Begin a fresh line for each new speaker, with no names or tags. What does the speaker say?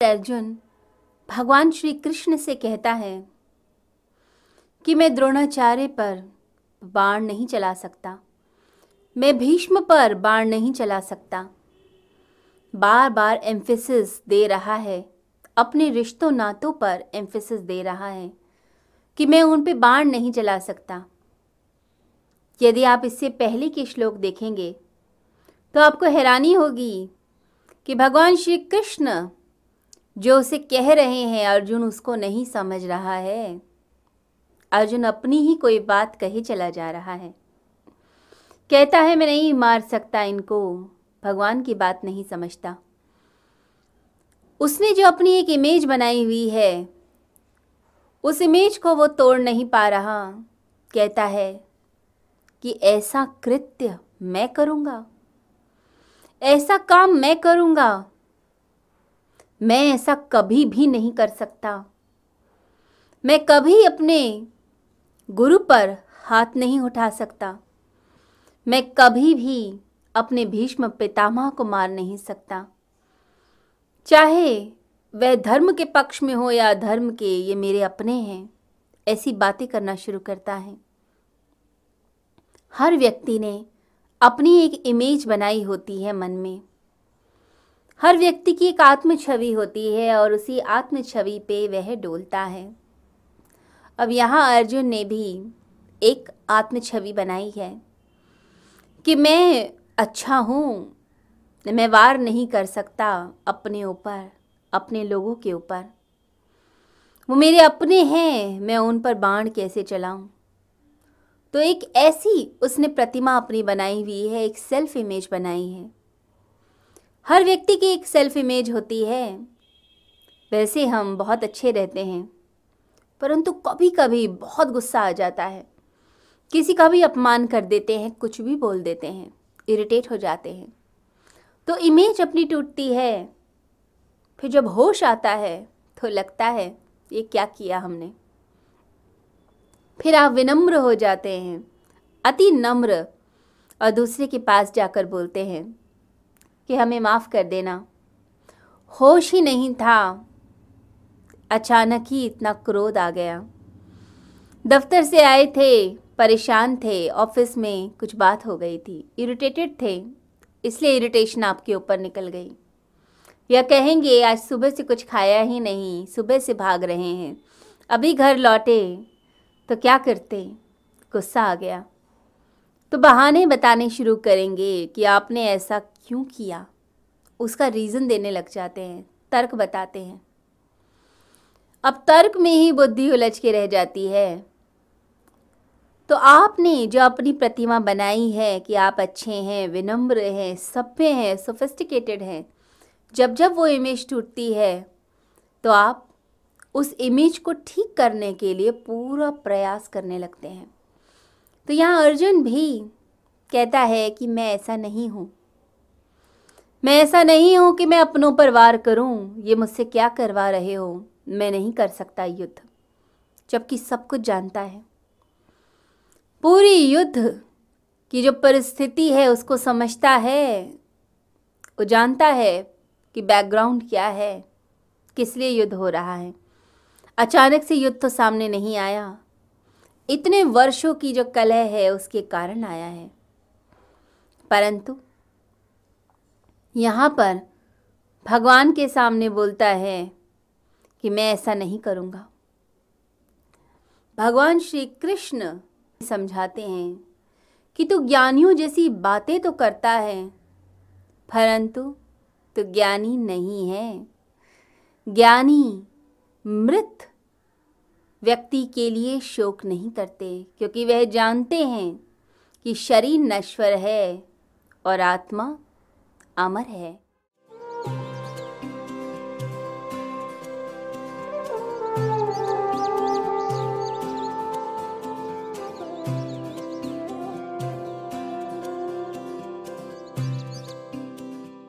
अर्जुन भगवान श्री कृष्ण से कहता है कि मैं द्रोणाचार्य पर बाण नहीं चला सकता। मैं भीष्म पर बाण नहीं चला सकता। बार बार एम्फेसिस दे रहा है, अपने रिश्तों नातों पर एम्फेसिस दे रहा है कि मैं उन पे बाण नहीं चला सकता। यदि आप इससे पहले के श्लोक देखेंगे तो आपको हैरानी होगी कि भगवान श्री कृष्ण जो उसे कह रहे हैं, अर्जुन उसको नहीं समझ रहा है। अर्जुन अपनी ही कोई बात कहे चला जा रहा है। कहता है, मैं नहीं मार सकता इनको। भगवान की बात नहीं समझता। उसने जो अपनी एक इमेज बनाई हुई है, उस इमेज को वो तोड़ नहीं पा रहा। कहता है कि ऐसा कृत्य मैं करूँगा। ऐसा काम मैं करूँगा। मैं ऐसा कभी भी नहीं कर सकता। मैं कभी अपने गुरु पर हाथ नहीं उठा सकता। मैं कभी भी अपने भीष्म पितामह को मार नहीं सकता। चाहे वह धर्म के पक्ष में हो या धर्म के, ये मेरे अपने हैं। ऐसी बातें करना शुरू करता है। हर व्यक्ति ने अपनी एक इमेज बनाई होती है मन में। हर व्यक्ति की एक आत्म छवि होती है और उसी आत्म छवि पे वह डोलता है। अब यहाँ अर्जुन ने भी एक आत्म छवि बनाई है कि मैं अच्छा हूँ, मैं वार नहीं कर सकता अपने ऊपर, अपने लोगों के ऊपर। वो मेरे अपने हैं, मैं उन पर बाण कैसे चलाऊं? तो एक ऐसी उसने प्रतिमा अपनी बनाई हुई है, एक सेल्फ इमेज बनाई है। हर व्यक्ति की एक सेल्फ इमेज होती है। वैसे हम बहुत अच्छे रहते हैं, परंतु कभी कभी बहुत गुस्सा आ जाता है। किसी का भी अपमान कर देते हैं, कुछ भी बोल देते हैं इरिटेट हो जाते हैं। तो इमेज अपनी टूटती है, फिर जब होश आता है तो लगता है, ये क्या किया हमने? फिर आप विनम्र हो जाते हैं, अति नम्र, और दूसरे के पास जाकर बोलते हैं कि हमें माफ़ कर देना। होश ही नहीं था। अचानक ही इतना क्रोध आ गया। दफ्तर से आए थे, परेशान थे, ऑफ़िस में कुछ बात हो गई थी। इरिटेटेड थे, इसलिए इरिटेशन आपके ऊपर निकल गई। या कहेंगे, आज सुबह से कुछ खाया ही नहीं, सुबह से भाग रहे हैं। अभी घर लौटे तो क्या करते? गुस्सा आ गया। तो बहाने बताने शुरू करेंगे कि आपने ऐसा क्यों किया। उसका रीज़न देने लग जाते हैं, तर्क बताते हैं। अब तर्क में ही बुद्धि उलझ के रह जाती है। तो आपने जो अपनी प्रतिमा बनाई है कि आप अच्छे हैं, विनम्र हैं, सभ्य हैं सोफिस्टिकेटेड हैं, जब जब वो इमेज टूटती है तो आप उस इमेज को ठीक करने के लिए पूरा प्रयास करने लगते हैं। तो यहाँ अर्जुन भी कहता है कि मैं ऐसा नहीं हूँ। मैं ऐसा नहीं हूँ कि मैं अपनों पर वार करूँ। ये मुझसे क्या करवा रहे हो? मैं नहीं कर सकता युद्ध, जबकि सब कुछ जानता है। पूरी युद्ध की जो परिस्थिति है, उसको समझता है, वो जानता है कि बैकग्राउंड क्या है, किस लिए युद्ध हो रहा है। अचानक से युद्ध तो सामने नहीं आया। इतने वर्षों की जो कलह है, उसके कारण आया है। परंतु यहाँ पर भगवान के सामने बोलता है कि मैं ऐसा नहीं करूँगा। भगवान श्री कृष्ण समझाते हैं कि तू ज्ञानियों जैसी बातें तो करता है, परंतु तू ज्ञानी नहीं है। ज्ञानी मृत व्यक्ति के लिए शोक नहीं करते, क्योंकि वह जानते हैं कि शरीर नश्वर है और आत्मा अमर है।